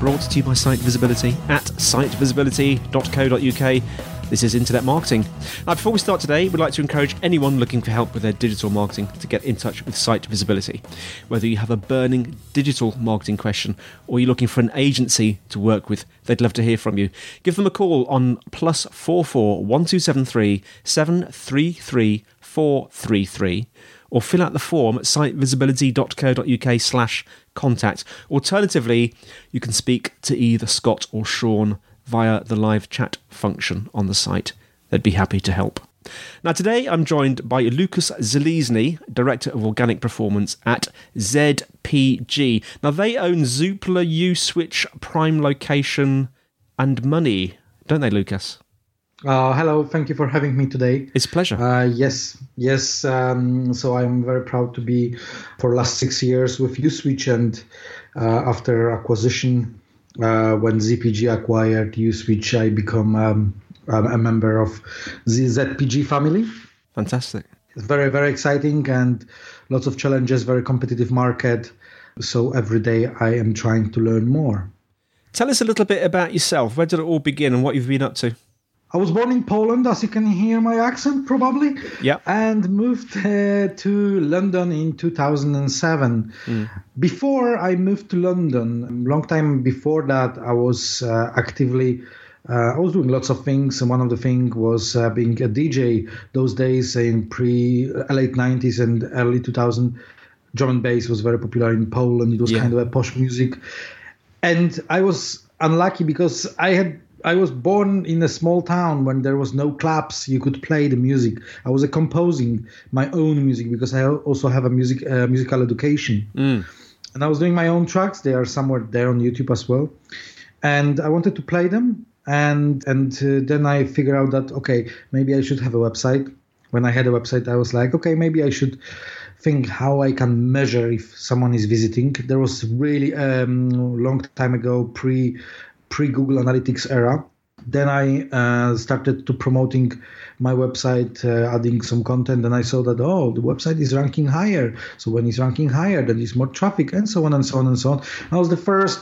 Brought to you by Site Visibility at sitevisibility.co.uk. This is Internet Marketing. Now, before we start today, we'd like to encourage anyone looking for help with their digital marketing to get in touch with Site Visibility. Whether you have a burning digital marketing question or you're looking for an agency to work with, they'd love to hear from you. Give them a call on plus four four one two seven three seven three three four three three or fill out the form at sitevisibility.co.uk slash contact. Alternatively, you can speak to either Scott or Sean via the live chat function on the site. They'd be happy to help. Now, today I'm joined by Lukasz Zelezny, Director of Organic Performance at ZPG. Now, they own Zoopla, Uswitch, Prime Location, and Money, don't they, Lucas? Uh, hello, thank you for having me today. It's a pleasure. Uh, yes, yes. Um, so I'm very proud to be for last six years with Uswitch, and uh, after acquisition, uh, when ZPG acquired Uswitch, I become um, a member of the ZPG family. Fantastic. It's very, very exciting and lots of challenges. Very competitive market. So every day I am trying to learn more. Tell us a little bit about yourself. Where did it all begin, and what you've been up to? I was born in Poland, as you can hear my accent probably. Yeah. And moved uh, to London in 2007. Before I moved to London, long time before that, I was uh, actively. Uh, I was doing lots of things, and one of the things was uh, being a DJ. Those days in pre late 90s and early 2000, drum and bass was very popular in Poland. It was Yeah. kind of a posh music, and I was unlucky because I had I was born in a small town when there was no clubs. You could play the music. I was uh, composing my own music because I also have a music uh, musical education. And I was doing my own tracks. They are somewhere there on YouTube as well. And I wanted to play them. And and uh, then I figured out that okay, maybe I should have a website. When I had a website, I was like, okay, maybe I should think how I can measure if someone is visiting. There was really um, long time ago, pre pre Google Analytics era. Then I uh, started to promoting my website, uh, adding some content, and I saw that oh, the website is ranking higher. So when it's ranking higher, then there's more traffic, and so on and so on and so on. I was the first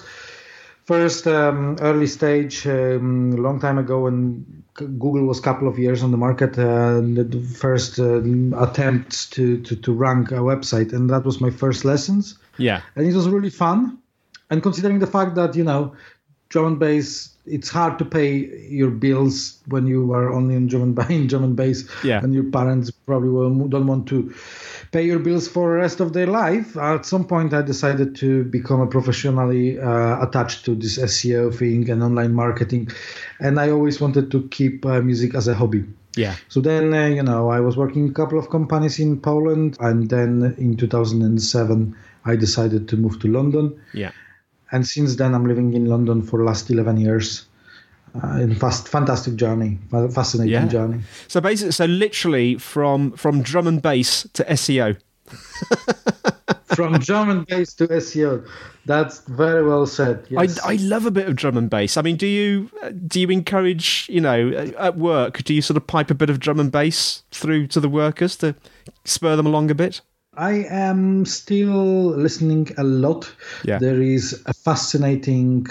first um, early stage um, long time ago when google was a couple of years on the market uh, the first um, attempts to, to, to rank a website and that was my first lessons Yeah. and it was really fun and considering the fact that you know drum and bass it's hard to pay your bills when you are only in drum and, in drum and bass Yeah. and your parents probably will, don't want to pay your bills for the rest of their life at some point i decided to become a professionally uh, attached to this seo thing and online marketing and i always wanted to keep uh, music as a hobby Yeah. so then, uh, you know, I was working a couple of companies in Poland, and then in 2007, I decided to move to London. Yeah. And since then, I'm living in London for the last 11 years. Uh, in fast, fantastic journey, fascinating Yeah. journey. So basically, so literally from from drum and bass to SEO. From drum and bass to SEO, that's very well said. Yes. I, I love a bit of drum and bass. I mean, do you do you encourage you know at work? Do you sort of pipe a bit of drum and bass through to the workers to spur them along a bit? I am still listening a lot. Yeah. There is a fascinating.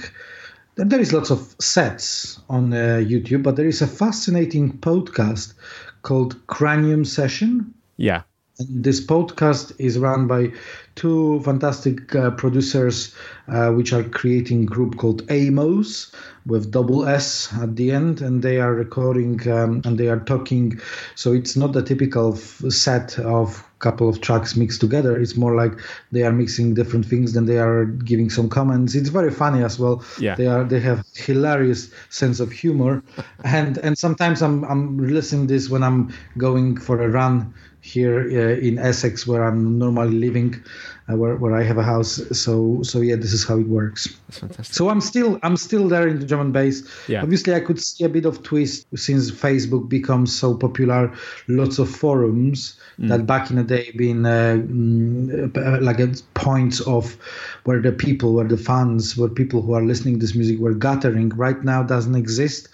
There is lots of sets on uh, YouTube, but there is a fascinating podcast called Cranium Session. Yeah. And this podcast is run by two fantastic uh, producers, uh, which are creating a group called Amoss with double S at the end, and they are recording um, and they are talking. So it's not the typical f- set of couple of tracks mixed together. It's more like they are mixing different things, then they are giving some comments. It's very funny as well. Yeah. They are they have hilarious sense of humor, and and sometimes I'm I'm listening this when I'm going for a run here uh, in Essex, where I'm normally living, uh, where where I have a house. So so yeah, this is how it works. That's fantastic. So I'm still I'm still there in the drum and bass. Yeah. Obviously, I could see a bit of twist since Facebook becomes so popular. Lots of forums that back in the day been uh, mm, like a points of where the people, where the fans, where people who are listening to this music were gathering. Right now, doesn't exist.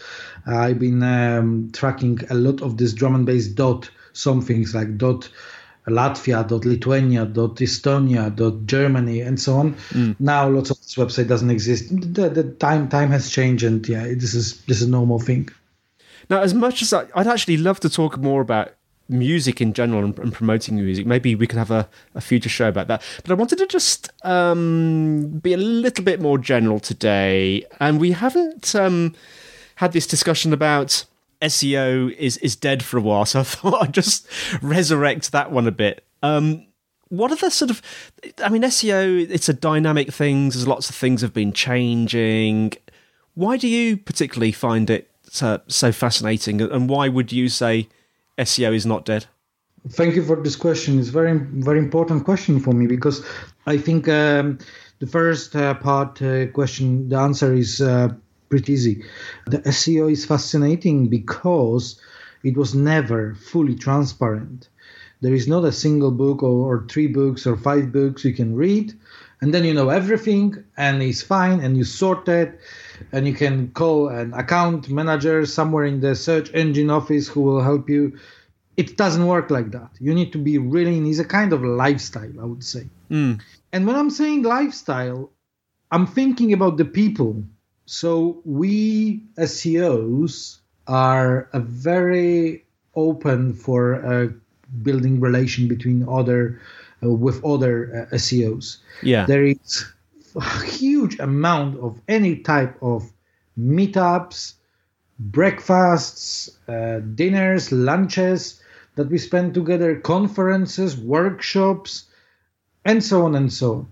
I've been um, tracking a lot of this drum and bass dot some things like dot. Latvia, dot Lithuania, dot Estonia, dot Germany, and so on. Now, lots of this website doesn't exist. The, the time time has changed, and yeah, this is this is a normal thing. Now, as much as I, I'd actually love to talk more about music in general and, and promoting music, maybe we could have a, a future show about that. But I wanted to just um, be a little bit more general today, and we haven't um, had this discussion about SEO is is dead for a while, so I thought I'd just resurrect that one a bit. Um, what are the sort of i mean seo it's a dynamic thing there's lots of things have been changing why do you particularly find it so, so fascinating and why would you say seo is not dead Thank you for this question. It's very very important question for me because I think um, the first uh, part uh, question, the answer is uh, pretty easy. The SEO is fascinating because it was never fully transparent. There is not a single book or, or three books or five books you can read, and then you know everything and it's fine and you sort it and you can call an account manager somewhere in the search engine office who will help you it doesn't work like that. You need to be really, it's a kind of lifestyle, I would say. Hmm. And when I'm saying lifestyle, I'm thinking about the people. So we SEOs are a very open for uh, building relation between other uh, with other uh, SEOs. yeah There is a huge amount of any type of meetups, breakfasts, uh, dinners, lunches that we spend together, conferences, workshops, and so on and so on.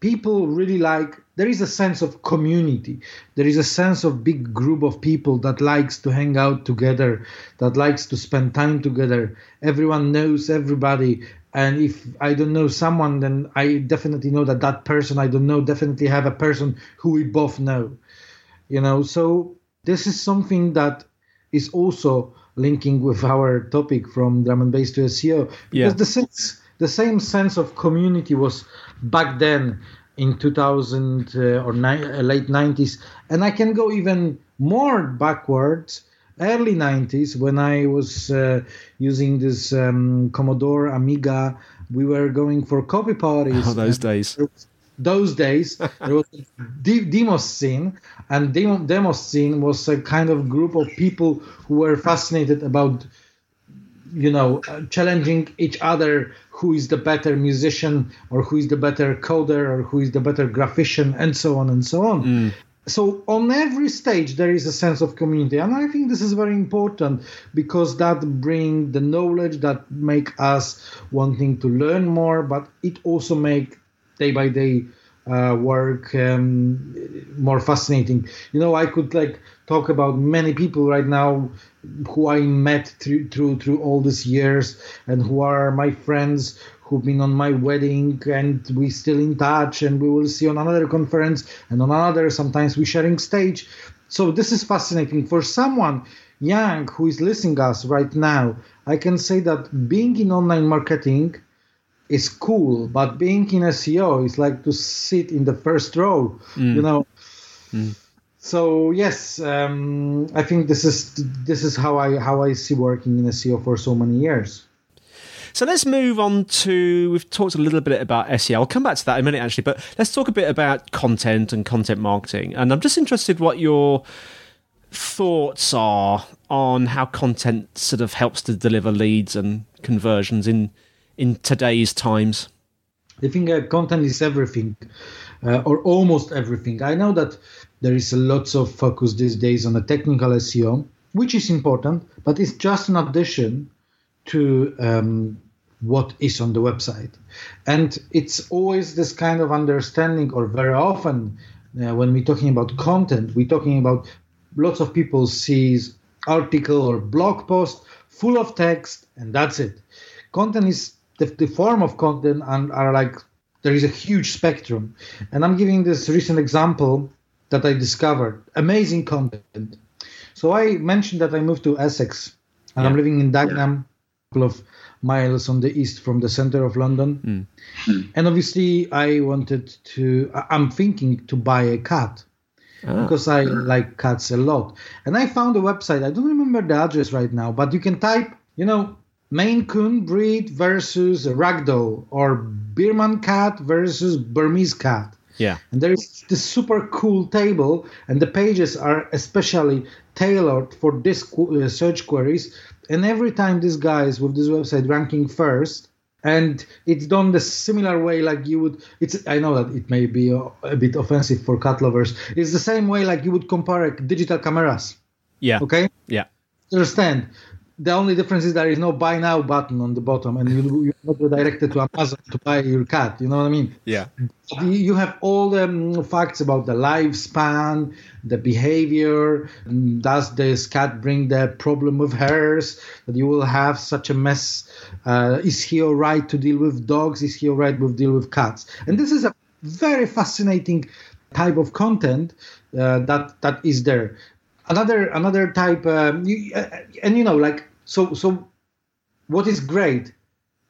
People really like there is a sense of community. There is a sense of big group of people that likes to hang out together, that likes to spend time together. Everyone knows everybody. And if I don't know someone, then I definitely know that that person I don't know definitely have a person who we both know. You know, so this is something that is also linking with our topic from drum and bass to SEO because Yeah. the sense, the same sense of community was back then in 2000 uh, or ni- uh, late 90s, and I can go even more backwards. Early 90s, when I was uh, using this um, Commodore Amiga, we were going for copy parties. oh those days those days there was a de- demos scene and demo, demo scene was a kind of group of people who were fascinated about you know uh, challenging each other who is the better musician or who is the better coder or who is the better graphician and so on and so on. So on every stage there is a sense of community and i think this is very important because that bring the knowledge that make us wanting to learn more but it also make day by day uh, work um, more fascinating. You know i could like talk about many people right now who i met through through through all these years and who are my friends who've been on my wedding and we still in touch and we will see on another conference and on another sometimes we sharing stage. So this is fascinating. For someone young who is listening us right now i can say that being in online marketing is cool but being in seo is like to sit in the first row you know so yes um, i think this is this is how i how i see working in seo for so many years So let's move on to. We've talked a little bit about SEO. I'll come back to that in a minute, actually, but let's talk a bit about content and content marketing. And I'm just interested what your thoughts are on how content sort of helps to deliver leads and conversions in in today's times. I think uh, content is everything, uh, or almost everything. I know that there is lots of focus these days on the technical SEO, which is important, but it's just an addition to um, what is on the website. And it's always this kind of understanding, or very often uh, when we're talking about content, we're talking about lots of people sees article or blog post full of text, and that's it. Content is the, the form of content and are like there is a huge spectrum. And I'm giving this recent example that I discovered. Amazing content. So I mentioned that I moved to Essex and yeah. I'm living in Dagenham, a couple of miles on the east from the center of London. Mm. And obviously I wanted to I'm thinking to buy a cat. Ah. Because I like cats a lot. And I found a website. I don't remember the address right now, but you can type, you know, Maine Coon breed versus Ragdoll or Birman cat versus Burmese cat. Yeah. And there's this super cool table, and the pages are especially tailored for this uh, search queries. And every time this guy is with this website ranking first, and it's done the similar way like you would it's i know that it may be a, a, bit offensive for cat lovers it's the same way like you would compare digital cameras yeah okay yeah understand the only difference is there is no buy now button on the bottom and you, you're not redirected to amazon to buy your cat you know what i mean? Yeah. You have all the um, facts about the lifespan the behavior does this cat bring the problem with hers that you will have such a mess uh, is he all right to deal with dogs? Is he all right with deal with cats? And this is a very fascinating type of content uh, that that is there. Another another type um, you, uh, and you know like so, so what is great?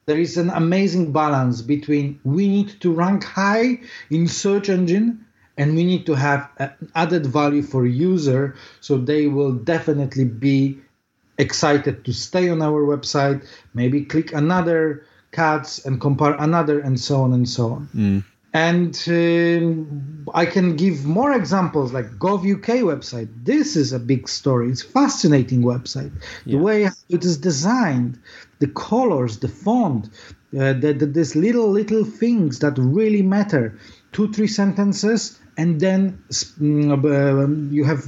There is an amazing balance between we need to rank high in search engine and we need to have added value for user so they will definitely be excited to stay on our website maybe click another cats and compare another and so on and so on mm. And uh, I can give more examples like GovUK website. This is a big story. It's fascinating website. Yeah. The way it is designed, the colors, the font, uh, the, the, these little little things that really matter. Two three sentences, and then uh, you have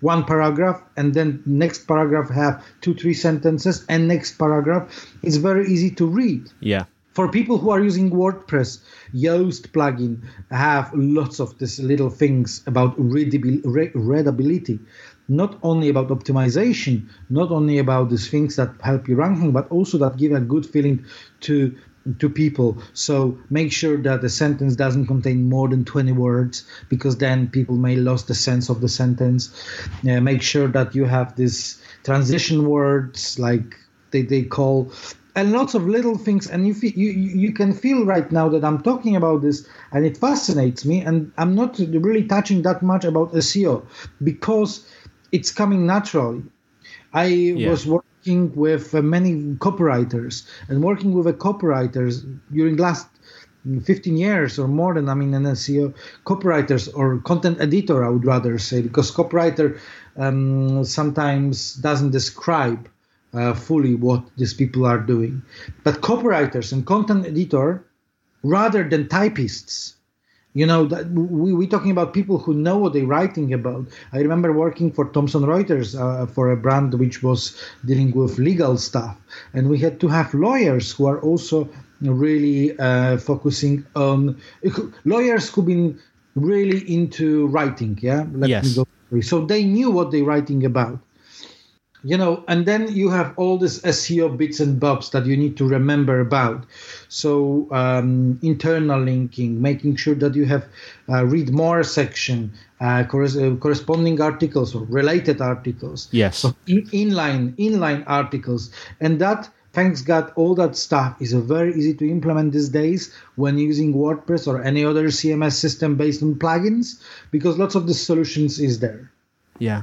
one paragraph, and then next paragraph have two three sentences, and next paragraph it's very easy to read. Yeah for people who are using WordPress, Yoast plugin have lots of these little things about readability, not only about optimization, not only about these things that help you ranking, but also that give a good feeling to to people. So make sure that the sentence doesn't contain more than 20 words because then people may lose the sense of the sentence. Uh, make sure that you have these transition words like they, they call and lots of little things and you, feel, you you can feel right now that i'm talking about this and it fascinates me and i'm not really touching that much about seo because it's coming naturally i yeah. was working with uh, many copywriters and working with a copywriters during last 15 years or more than i mean an seo copywriters or content editor i would rather say because copywriter um, sometimes doesn't describe uh, fully what these people are doing. But copywriters and content editor, rather than typists, you know, that we, we're talking about people who know what they're writing about. I remember working for Thomson Reuters uh, for a brand which was dealing with legal stuff, and we had to have lawyers who are also really uh, focusing on lawyers who've been really into writing. Yeah, Let yes. So they knew what they're writing about you know and then you have all this seo bits and bobs that you need to remember about. So um, internal linking making sure that you have uh, read more section uh, uh, corresponding articles or related articles. Yes. So in, inline inline articles. And that thanks god all that stuff is very easy to implement these days when using wordpress or any other cms system based on plugins because lots of the solutions is there. Yeah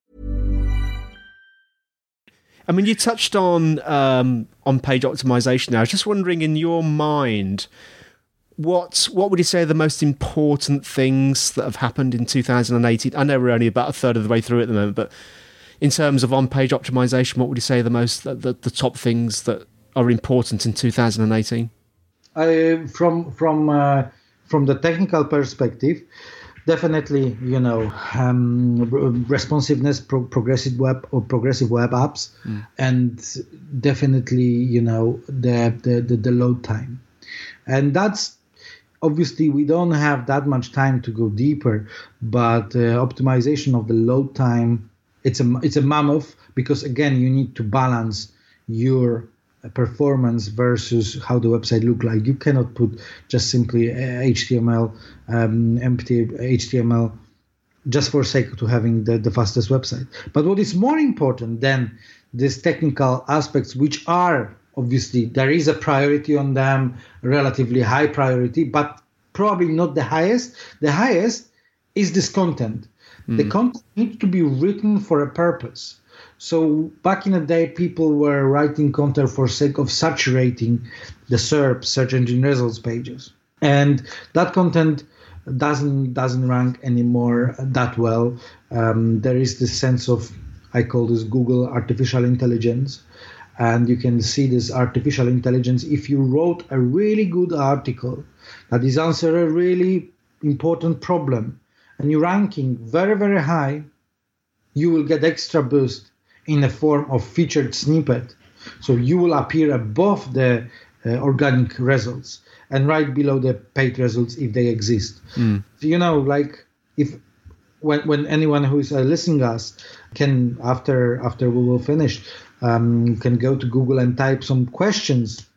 I mean, you touched on um, on page optimization. Now, I was just wondering, in your mind, what what would you say are the most important things that have happened in 2018? I know we're only about a third of the way through at the moment, but in terms of on page optimization, what would you say are the most the, the, the top things that are important in 2018? I, from from uh, from the technical perspective, definitely you know um, responsiveness, pro- progressive web or progressive web apps, mm. and definitely you know the, the the, the load time, and that's obviously we don't have that much time to go deeper, but uh, optimization of the load time it's a it's a mammoth because again you need to balance your performance versus how the website look like. You cannot put just simply HTML, um, empty HTML, just for sake to having the, the fastest website. But what is more important than these technical aspects, which are obviously there is a priority on them, relatively high priority, but probably not the highest. The highest is this content. Mm. The content needs to be written for a purpose. So back in the day, people were writing content for sake of saturating the SERP search engine results pages, and that content doesn't doesn't rank anymore that well. Um, there is this sense of I call this Google artificial intelligence, and you can see this artificial intelligence if you wrote a really good article that is answer a really important problem and you're ranking very very high you will get extra boost in the form of featured snippet. So you will appear above the uh, organic results and right below the paid results if they exist. Mm. So, you know, like if when, when anyone who is uh, listening us can after after we will finish um, can go to Google and type some questions.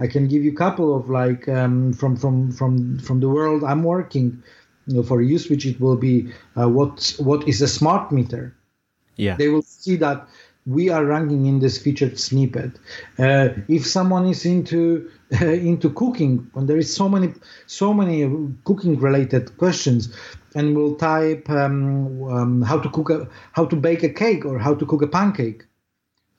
I can give you a couple of like um, from from from from the world I'm working. You know, for Uswitch it will be uh, what what is a smart meter yeah. They will see that we are ranking in this featured snippet. Uh, if someone is into uh, into cooking, and there is so many so many cooking related questions, and will type um, um, how to cook a how to bake a cake or how to cook a pancake,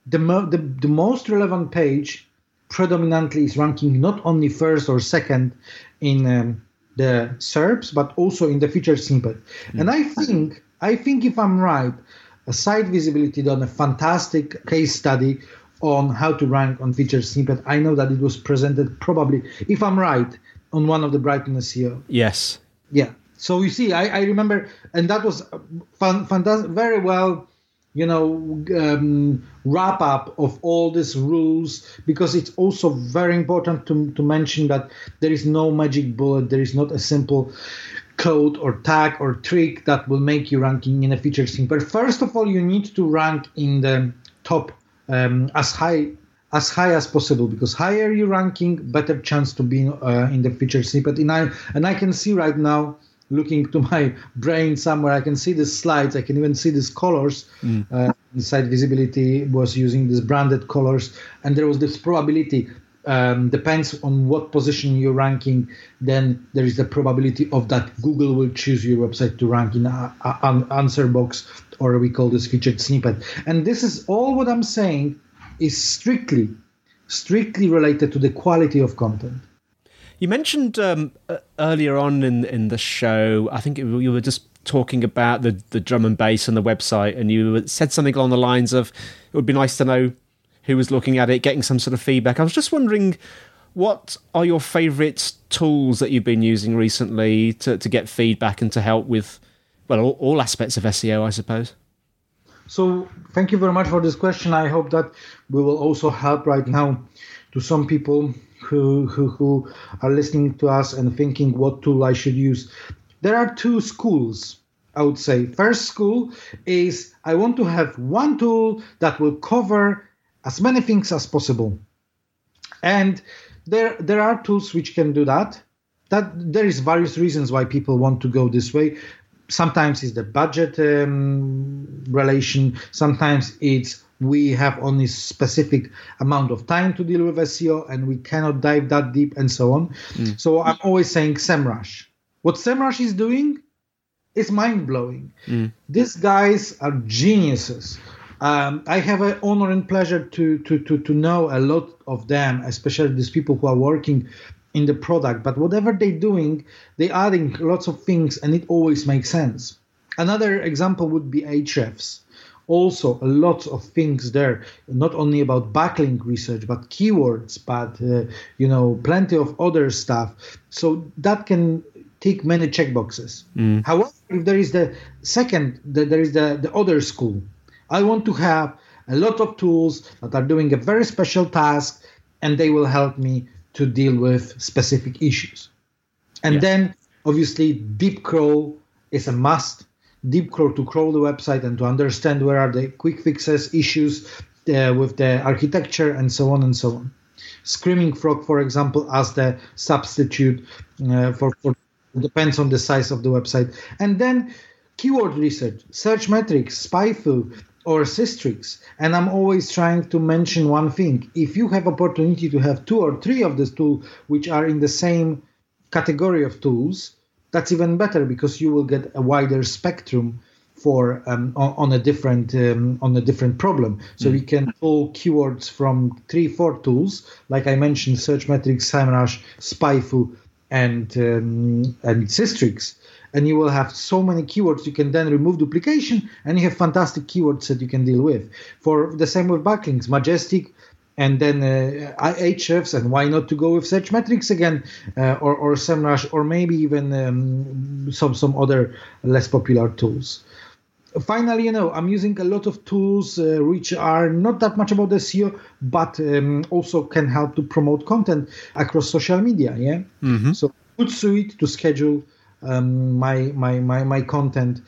the mo- the, the most relevant page predominantly is ranking not only first or second in um, the SERPs but also in the featured snippet. Mm. And I think I think if I'm right site visibility done a fantastic case study on how to rank on featured snippet. I know that it was presented probably, if I'm right, on one of the Brighton SEO. Yes. Yeah. So you see, I, I remember, and that was fun, fantastic, very well, you know, um, wrap up of all these rules because it's also very important to, to mention that there is no magic bullet. There is not a simple code or tag or trick that will make you ranking in a feature featured But First of all, you need to rank in the top um, as high as high as possible because higher you ranking, better chance to be uh, in the featured snippet. And I and I can see right now looking to my brain somewhere. I can see the slides. I can even see these colors. Mm. Uh, site visibility was using these branded colors, and there was this probability. Um, depends on what position you're ranking, then there is the probability of that Google will choose your website to rank in a, a, answer box, or we call this featured snippet. And this is all what I'm saying is strictly, strictly related to the quality of content. You mentioned um, earlier on in in the show, I think you were just talking about the the drum and bass and the website, and you said something along the lines of, "It would be nice to know who was looking at it, getting some sort of feedback." I was just wondering, what are your favourite tools that you've been using recently to to get feedback and to help with, well, all, all aspects of SEO, I suppose. So, thank you very much for this question. I hope that we will also help right now to some people who, who, who are listening to us and thinking what tool I should use. There are two schools, I would say. First school is I want to have one tool that will cover as many things as possible. And there, there are tools which can do that. That there is various reasons why people want to go this way sometimes it's the budget um, relation sometimes it's we have only specific amount of time to deal with SEO and we cannot dive that deep and so on. Mm. So I'm always saying SEMrush. What SEMrush is doing is mind blowing. Mm. These guys are geniuses. Um, I have an honor and pleasure to, to, to, to know a lot of them, especially these people who are working in the product. But whatever they're doing, they're adding lots of things and it always makes sense. Another example would be Ahrefs also a lot of things there not only about backlink research but keywords but uh, you know plenty of other stuff so that can tick many checkboxes mm. however if there is the second the, there is the, the other school i want to have a lot of tools that are doing a very special task and they will help me to deal with specific issues and yeah. then obviously DeepCrawl is a must DeepCrawl to crawl the website and to understand where are the quick fixes, issues uh, with the architecture, and so on and so on. Screaming Frog, for example, as the substitute uh, for, for depends on the size of the website, and then keyword research, Searchmetrics, SpyFu, or Sistrix. And I'm always trying to mention one thing: if you have opportunity to have two or three of these tools which are in the same category of tools, that's even better because you will get a wider spectrum for um, on, a different um, on a different problem. So mm. we can pull keywords from three, four tools, like I mentioned, Searchmetrics, SEMrush, SpyFu, and um, and Sistrix, and you will have so many keywords. You can then remove duplication, and you have fantastic keywords that you can deal with. For the same with backlinks, Majestic and then uh, Ahrefs, and why not to go with Searchmetrics again, uh, or or SEMrush, or maybe even um, some some other less popular tools. Finally, you know, I'm using a lot of tools uh, which are not that much about SEO, but um, also can help to promote content across social media. Yeah, mm-hmm. so Hootsuite to schedule um, my, my my my content.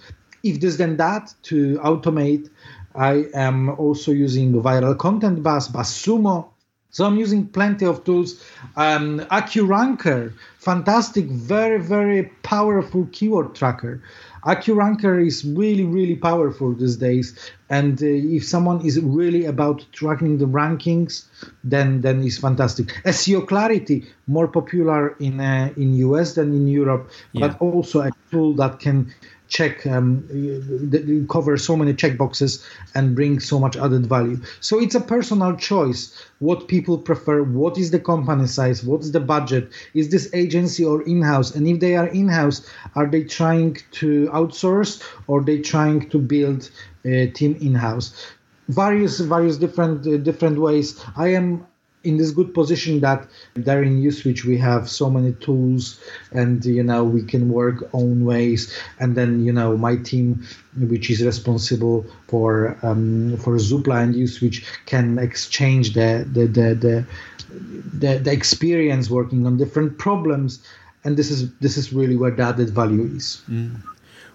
If this then that to automate I am also using Viral Content Buzz, BuzzSumo. So I'm using plenty of tools. Um, AccuRanker, fantastic, very, very powerful keyword tracker. AccuRanker is really, really powerful these days. And uh, if someone is really about tracking the rankings, then then it's fantastic. SEO Clarity, more popular in uh, in US than in Europe, yeah. but also a tool that can check um, cover so many check boxes and bring so much added value. So it's a personal choice what people prefer what is the company size what's the budget is this agency or in-house? And if they are in-house are they trying to outsource or they trying to build a team in-house? Various various different uh, different ways. I am in this good position that there in Uswitch we have so many tools and you know we can work own ways and then you know my team which is responsible for um, for Zoopla and Uswitch can exchange the the, the the the the experience working on different problems and this is this is really where the added value is. Mm.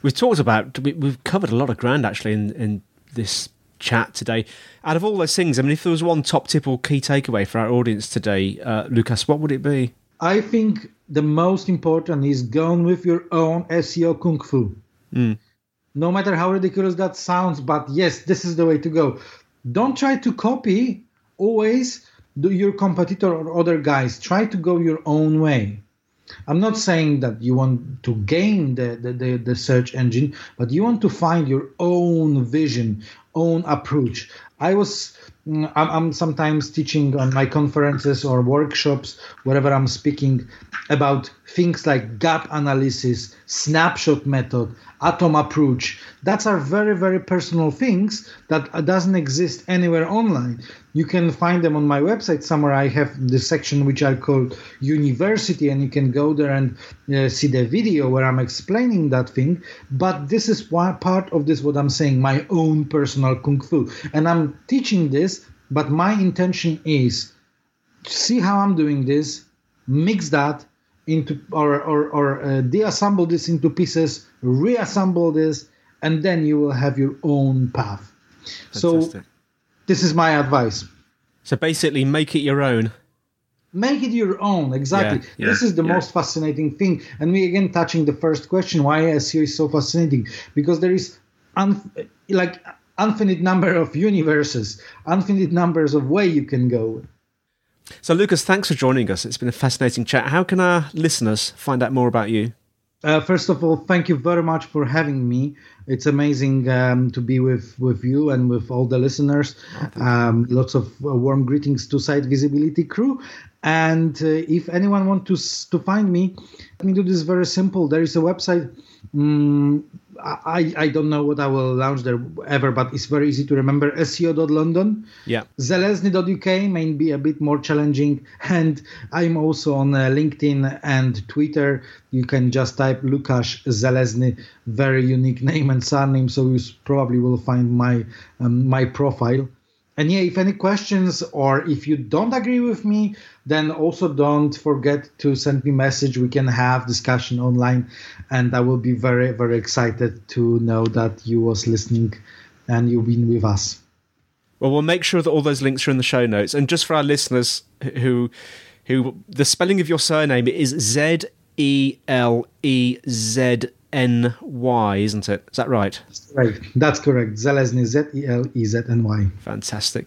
We've talked about we've covered a lot of ground actually in in this chat today. Out of all those things, I mean, if there was one top tip or key takeaway for our audience today, uh, Lukasz, what would it be? I think the most important is going with your own SEO kung fu. Mm. No matter how ridiculous that sounds, but yes, this is the way to go. Don't try to copy always do your competitor or other guys. Try to go your own way. I'm not saying that you want to gain the, the, the, the, search engine, but you want to find your own vision, own approach. I was, mm, I'm, I'm sometimes teaching on my conferences or workshops, wherever I'm speaking, about things like gap analysis, snapshot method, atom approach. That's are very, very personal things that doesn't exist anywhere online. You can find them on my website somewhere. I have the section which I call university, and you can go there and uh, see the video where I'm explaining that thing. But this is one part of this, what I'm saying, my own personal kung fu. And I'm teaching this, but my intention is see how I'm doing this, mix that into or or, or uh, deassemble this into pieces, reassemble this, and then you will have your own path. Fantastic. So this is my advice. So basically, make it your own. Make it your own, exactly. Yeah, yeah, this is the yeah. most fascinating thing. And we again touching the first question: why SEO is so fascinating? Because there is, un- like, infinite number of universes, infinite numbers of way you can go. So, Lukasz, thanks for joining us. It's been a fascinating chat. How can our listeners find out more about you? Uh, first of all, thank you very much for having me. It's amazing um, to be with, with you and with all the listeners. Um, lots of uh, warm greetings to Site Visibility crew. And uh, if anyone wants to to find me, let me do this very simple. There is a website. Um, I, I don't know what I will launch there ever, but it's very easy to remember. SEO.london. Yeah. Zelezny.uk may be a bit more challenging. And I'm also on uh, LinkedIn and Twitter. You can just type Lukasz Zelezny, very unique name and surname. So you probably will find my um, my profile and yeah, if any questions or if you don't agree with me, then also don't forget to send me message. We can have discussion online, and I will be very very excited to know that you was listening and you've been with us. Well, we'll make sure that all those links are in the show notes. And just for our listeners who who the spelling of your surname is Z E L E Z N Y, isn't it? Is that right? Right, that's correct. Zelezny, Z E L E Z N Y. Fantastic.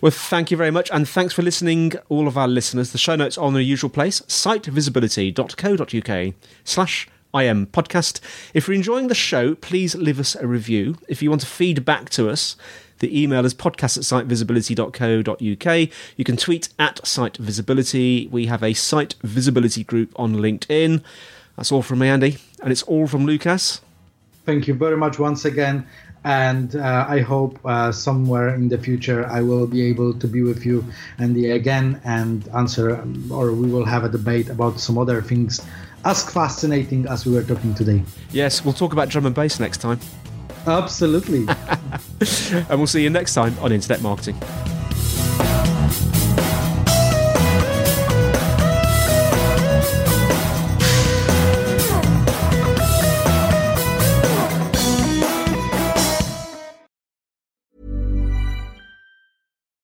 Well, thank you very much, and thanks for listening, all of our listeners. The show notes are on the usual place, sitevisibility.co.uk slash IM podcast. If you're enjoying the show, please leave us a review. If you want to feed back to us, the email is podcast at sitevisibility.co.uk. You can tweet at site visibility. We have a site visibility group on LinkedIn. That's all from me, Andy, and it's all from Lukasz. Thank you very much once again, and uh, I hope uh, somewhere in the future I will be able to be with you, Andy, again and answer, or we will have a debate about some other things as fascinating as we were talking today. Yes, we'll talk about drum and bass next time. Absolutely. and we'll see you next time on Internet Marketing.